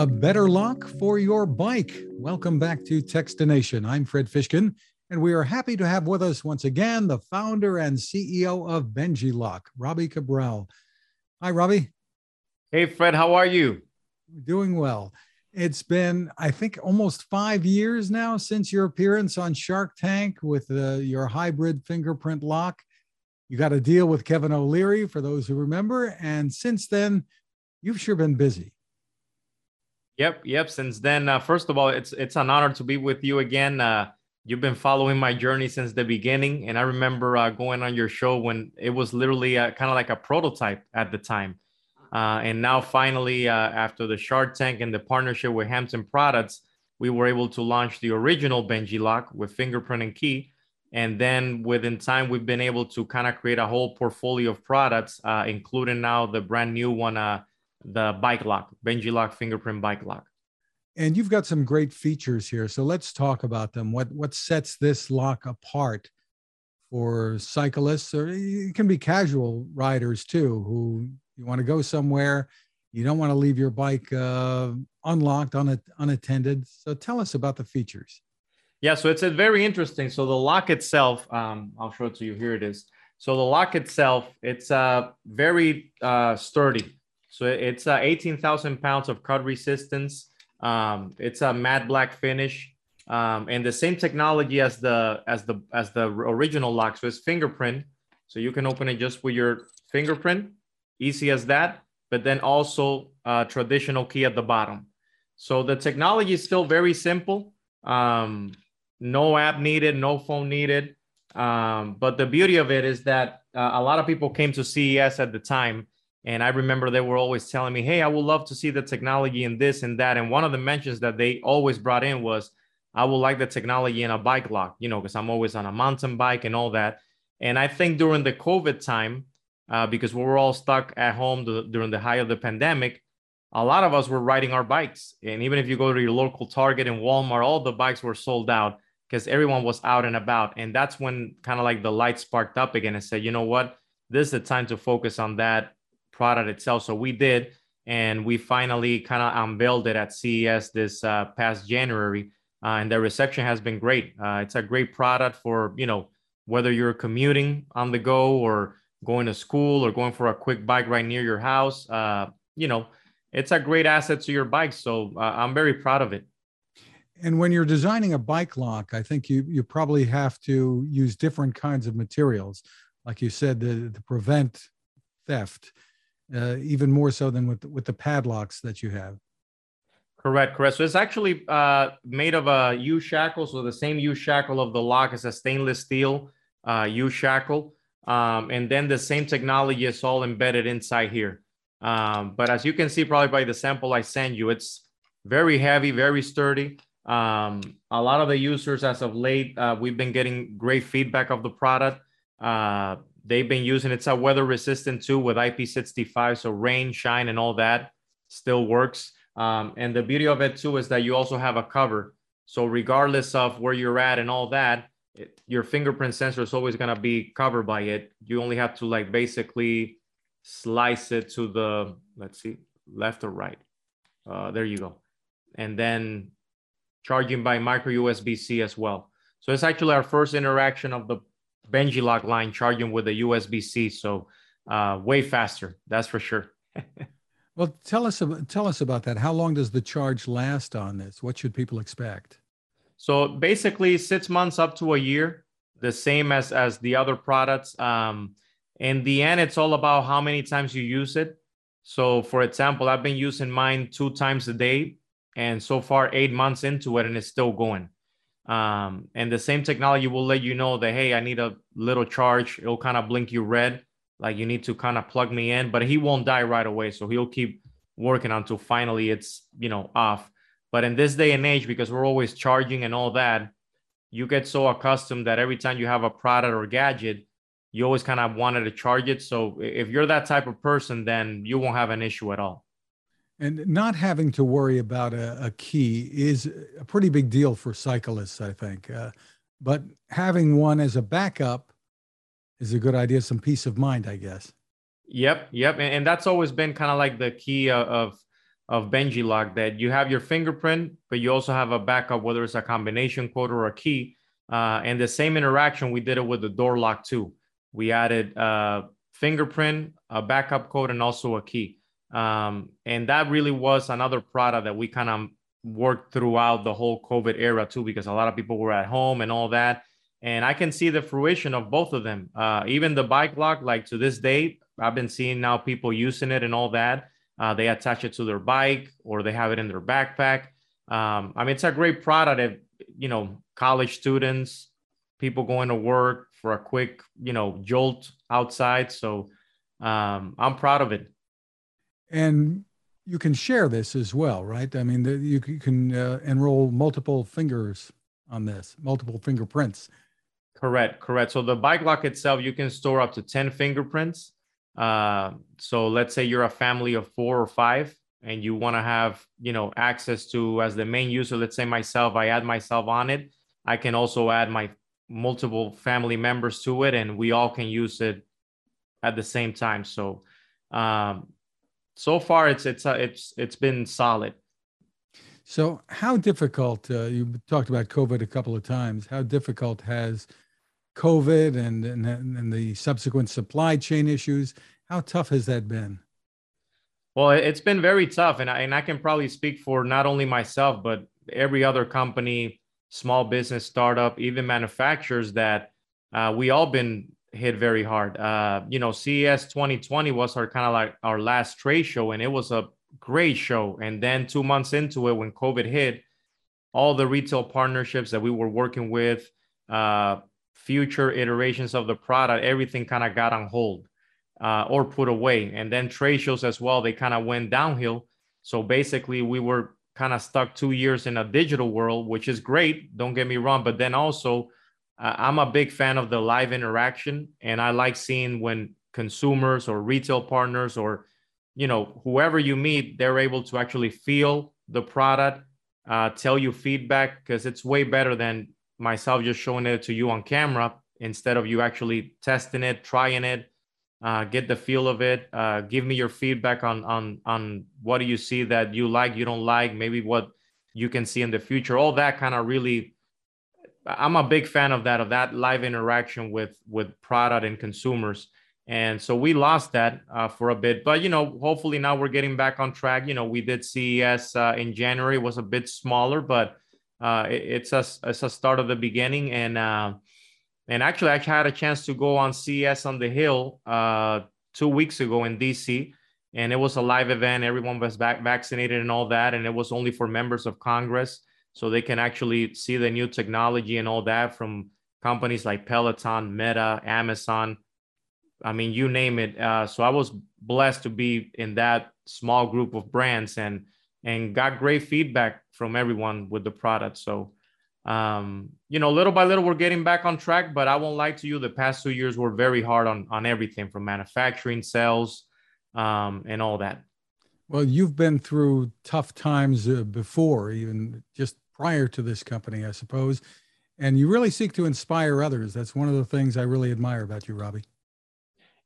a better lock for your bike. Welcome back to Techstination. I'm Fred Fishkin, and we are happy to have with us once again the founder and CEO of Benji Lock, Robbie Cabral. Hi, Robbie. Hey, Fred, how are you? Doing well. It's been, I think, almost five years now since your appearance on Shark Tank with uh, your hybrid fingerprint lock. You got a deal with Kevin O'Leary, for those who remember. And since then, you've sure been busy. Yep, yep. Since then, uh, first of all, it's it's an honor to be with you again. Uh, you've been following my journey since the beginning, and I remember uh, going on your show when it was literally uh, kind of like a prototype at the time. Uh, and now, finally, uh, after the Shark Tank and the partnership with Hampton Products, we were able to launch the original Benji lock with fingerprint and key. And then within time, we've been able to kind of create a whole portfolio of products, uh, including now the brand new one, uh, the bike lock, Benji lock fingerprint bike lock. And you've got some great features here. So let's talk about them. What, what sets this lock apart for cyclists, or it can be casual riders too, who you want to go somewhere, you don't want to leave your bike uh, unlocked, un- unattended. So tell us about the features. Yeah, so it's a very interesting. So the lock itself, um, I'll show it to you. Here it is. So the lock itself, it's uh, very uh, sturdy. So it's uh, 18,000 pounds of cut resistance. Um, it's a matte black finish, um, and the same technology as the as the as the original lock. So it's fingerprint. So you can open it just with your fingerprint easy as that, but then also a traditional key at the bottom. So the technology is still very simple. Um, no app needed, no phone needed. Um, but the beauty of it is that uh, a lot of people came to CES at the time. And I remember they were always telling me, Hey, I would love to see the technology in this and that. And one of the mentions that they always brought in was, I would like the technology in a bike lock, you know, because I'm always on a mountain bike and all that. And I think during the COVID time, uh, because we were all stuck at home during the height of the pandemic. A lot of us were riding our bikes. And even if you go to your local Target and Walmart, all the bikes were sold out because everyone was out and about. And that's when kind of like the light sparked up again and said, you know what? This is the time to focus on that product itself. So we did. And we finally kind of unveiled it at CES this uh, past January. Uh, and the reception has been great. Uh, it's a great product for, you know, whether you're commuting on the go or going to school or going for a quick bike right near your house. Uh, you know, it's a great asset to your bike. So uh, I'm very proud of it. And when you're designing a bike lock, I think you you probably have to use different kinds of materials, like you said, to, to prevent theft, uh, even more so than with with the padlocks that you have. Correct, correct. So it's actually uh, made of a U shackle. So the same U shackle of the lock is a stainless steel uh, U shackle. Um, and then the same technology is all embedded inside here. Um, but as you can see, probably by the sample I sent you, it's very heavy, very sturdy. Um, a lot of the users as of late, uh, we've been getting great feedback of the product. They've been using it's a weather resistant too with IP65, so rain, shine, and all that still works. Um, and the beauty of it too is that you also have a cover. So regardless of where you're at and all that, it, your fingerprint sensor is always going to be covered by it. You only have to like basically slice it to the, let's see, left or right. Uh, there you go. And then charging by micro USB-C as well. So it's actually our first interaction of the Benji lock line charging with a USB-C. So uh, way faster, that's for sure. well, tell us about, tell us about that. How long does the charge last on this? What should people expect? So basically, six months up to a year, the same as as the other products. Um, in the end, it's all about how many times you use it. So, for example, I've been using mine two times a day, and so far eight months into it, and it's still going. Um, and the same technology will let you know that hey, I need a little charge. It'll kind of blink you red, like you need to kind of plug me in, but he won't die right away. So he'll keep working until finally it's you know off. But in this day and age, because we're always charging and all that, you get so accustomed that every time you have a product or gadget, you always kind of wanted to charge it. So if you're that type of person, then you won't have an issue at all. And not having to worry about a, a key is a pretty big deal for cyclists, I think. Uh, but having one as a backup is a good idea, some peace of mind, I guess. Yep, yep. And, and that's always been kind of like the key of, of of Benji Lock that you have your fingerprint, but you also have a backup, whether it's a combination code or a key. Uh, and the same interaction, we did it with the door lock too. We added a fingerprint, a backup code, and also a key. Um, and that really was another product that we kind of worked throughout the whole COVID era too, because a lot of people were at home and all that. And I can see the fruition of both of them. Uh, even the bike lock, like to this day, I've been seeing now people using it and all that. Uh, they attach it to their bike or they have it in their backpack. Um, I mean, it's a great product if, you know, college students, people going to work for a quick, you know, jolt outside. So um, I'm proud of it. And you can share this as well, right? I mean, the, you can uh, enroll multiple fingers on this, multiple fingerprints. Correct, correct. So the bike lock itself, you can store up to 10 fingerprints. Uh, so let's say you're a family of four or five and you want to have, you know, access to as the main user, let's say myself, I add myself on it. I can also add my multiple family members to it and we all can use it at the same time. So um, so far it's it's uh, it's it's been solid. So, how difficult? Uh, you talked about COVID a couple of times. How difficult has COVID and, and and the subsequent supply chain issues? How tough has that been? Well, it's been very tough, and I, and I can probably speak for not only myself but every other company, small business, startup, even manufacturers that uh, we all been hit very hard. Uh, you know, CES 2020 was our kind of like our last trade show, and it was a great show. And then two months into it, when COVID hit, all the retail partnerships that we were working with, uh, future iterations of the product, everything kind of got on hold uh, or put away. And then trade shows as well, they kind of went downhill. So basically, we were kind of stuck two years in a digital world, which is great. Don't get me wrong. But then also, I'm a big fan of the live interaction, and I like seeing when consumers or retail partners or you know whoever you meet, they're able to actually feel the product, uh, tell you feedback because it's way better than myself just showing it to you on camera instead of you actually testing it, trying it, uh, get the feel of it. Uh, give me your feedback on on on what do you see that you like, you don't like, maybe what you can see in the future. All that kind of really I'm a big fan of that, of that live interaction with with product and consumers. And so we lost that uh, for a bit, but you know, hopefully now we're getting back on track. You know, we did CES uh, in January, was a bit smaller, but uh, it, it's a it's a start of the beginning. And uh, and actually, I had a chance to go on CES on the Hill uh, two weeks ago in DC, and it was a live event. Everyone was back vaccinated and all that, and it was only for members of Congress so they can actually see the new technology and all that from companies like Peloton, Meta, Amazon. I mean, you name it. Uh, so I was blessed to be in that small group of brands and and got great feedback from everyone with the product. So, um, you know, little by little, we're getting back on track. But I won't lie to you, the past two years were very hard on on everything from manufacturing, sales, um, and all that. Well, you've been through tough times uh, before, even just prior to this company, I suppose. And you really seek to inspire others. That's one of the things I really admire about you, Robbie.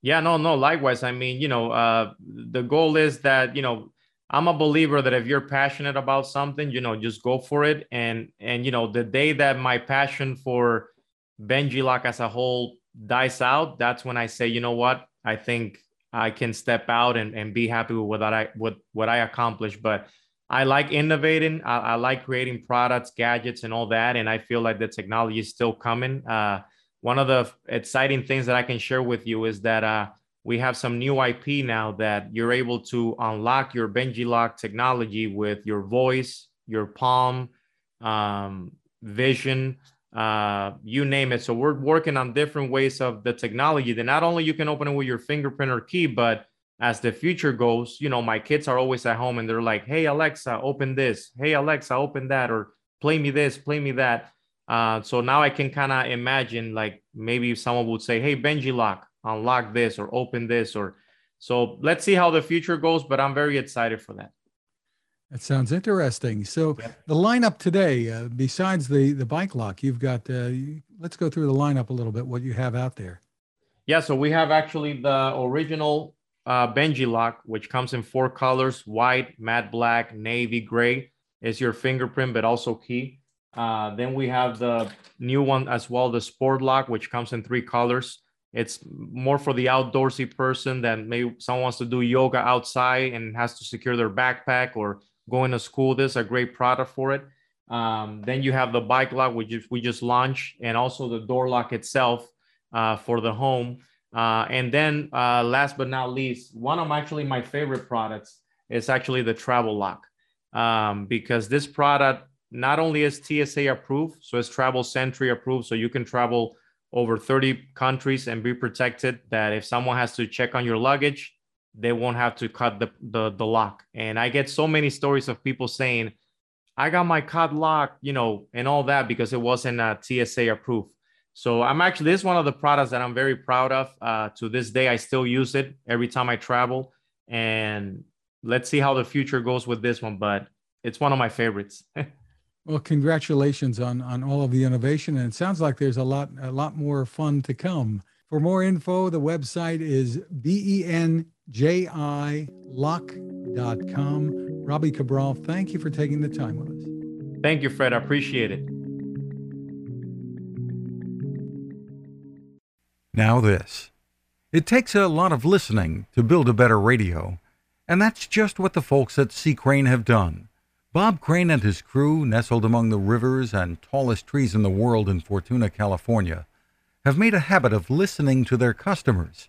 Yeah, no, no, likewise. I mean, you know, uh, the goal is that, you know, I'm a believer that if you're passionate about something, you know, just go for it. And, and, you know, the day that my passion for Benji Lock as a whole dies out, that's when I say, you know what, I think I can step out and, and be happy with what I with what I accomplished. But I like innovating. I, I, like creating products, gadgets, and all that. And I feel like the technology is still coming. Uh, one of the exciting things that I can share with you is that uh, we have some new IP now that you're able to unlock your Benji Lock technology with your voice, your palm, um, vision, uh, you name it. So we're working on different ways of the technology that not only you can open it with your fingerprint or key, but as the future goes, you know, my kids are always at home and they're like, "Hey Alexa, open this. Hey Alexa, open that," or "Play me this, play me that." Uh, so now I can kind of imagine like maybe someone would say, "Hey Benji Lock, unlock this or open this," or so. Let's see how the future goes, but I'm very excited for that. That sounds interesting. So yeah. the lineup today, uh, besides the the bike lock, you've got. Uh, let's go through the lineup a little bit. What you have out there? Yeah, so we have actually the original uh, Benji lock, which comes in four colors: white, matte black, navy, gray. Is your fingerprint, but also key. Uh, then we have the new one as well, the Sport Lock, which comes in three colors. It's more for the outdoorsy person that maybe someone wants to do yoga outside and has to secure their backpack or going to school. This is a great product for it. Um, then you have the bike lock, which we just launched, and also the door lock itself uh, for the home. Uh, and then uh, last but not least, one of actually my favorite products is actually the travel lock um, because this product not only is TSA approved, so it's Travel Sentry approved, so you can travel over 30 countries and be protected. That if someone has to check on your luggage, they won't have to cut the, the, the lock. And I get so many stories of people saying, I got my cut lock, you know, and all that because it wasn't a TSA approved. So I'm actually this is one of the products that I'm very proud of. Uh, to this day, I still use it every time I travel, and let's see how the future goes with this one. But it's one of my favorites. Well, congratulations on on all of the innovation, and it sounds like there's a lot a lot more fun to come. For more info, the website is benjilock.com. Robbie Cabral, thank you for taking the time with us. Thank you, Fred. I appreciate it. Now, this. It takes a lot of listening to build a better radio, and that's just what the folks at C. Crane have done. Bob Crane and his crew, nestled among the rivers and tallest trees in the world in Fortuna, California, have made a habit of listening to their customers.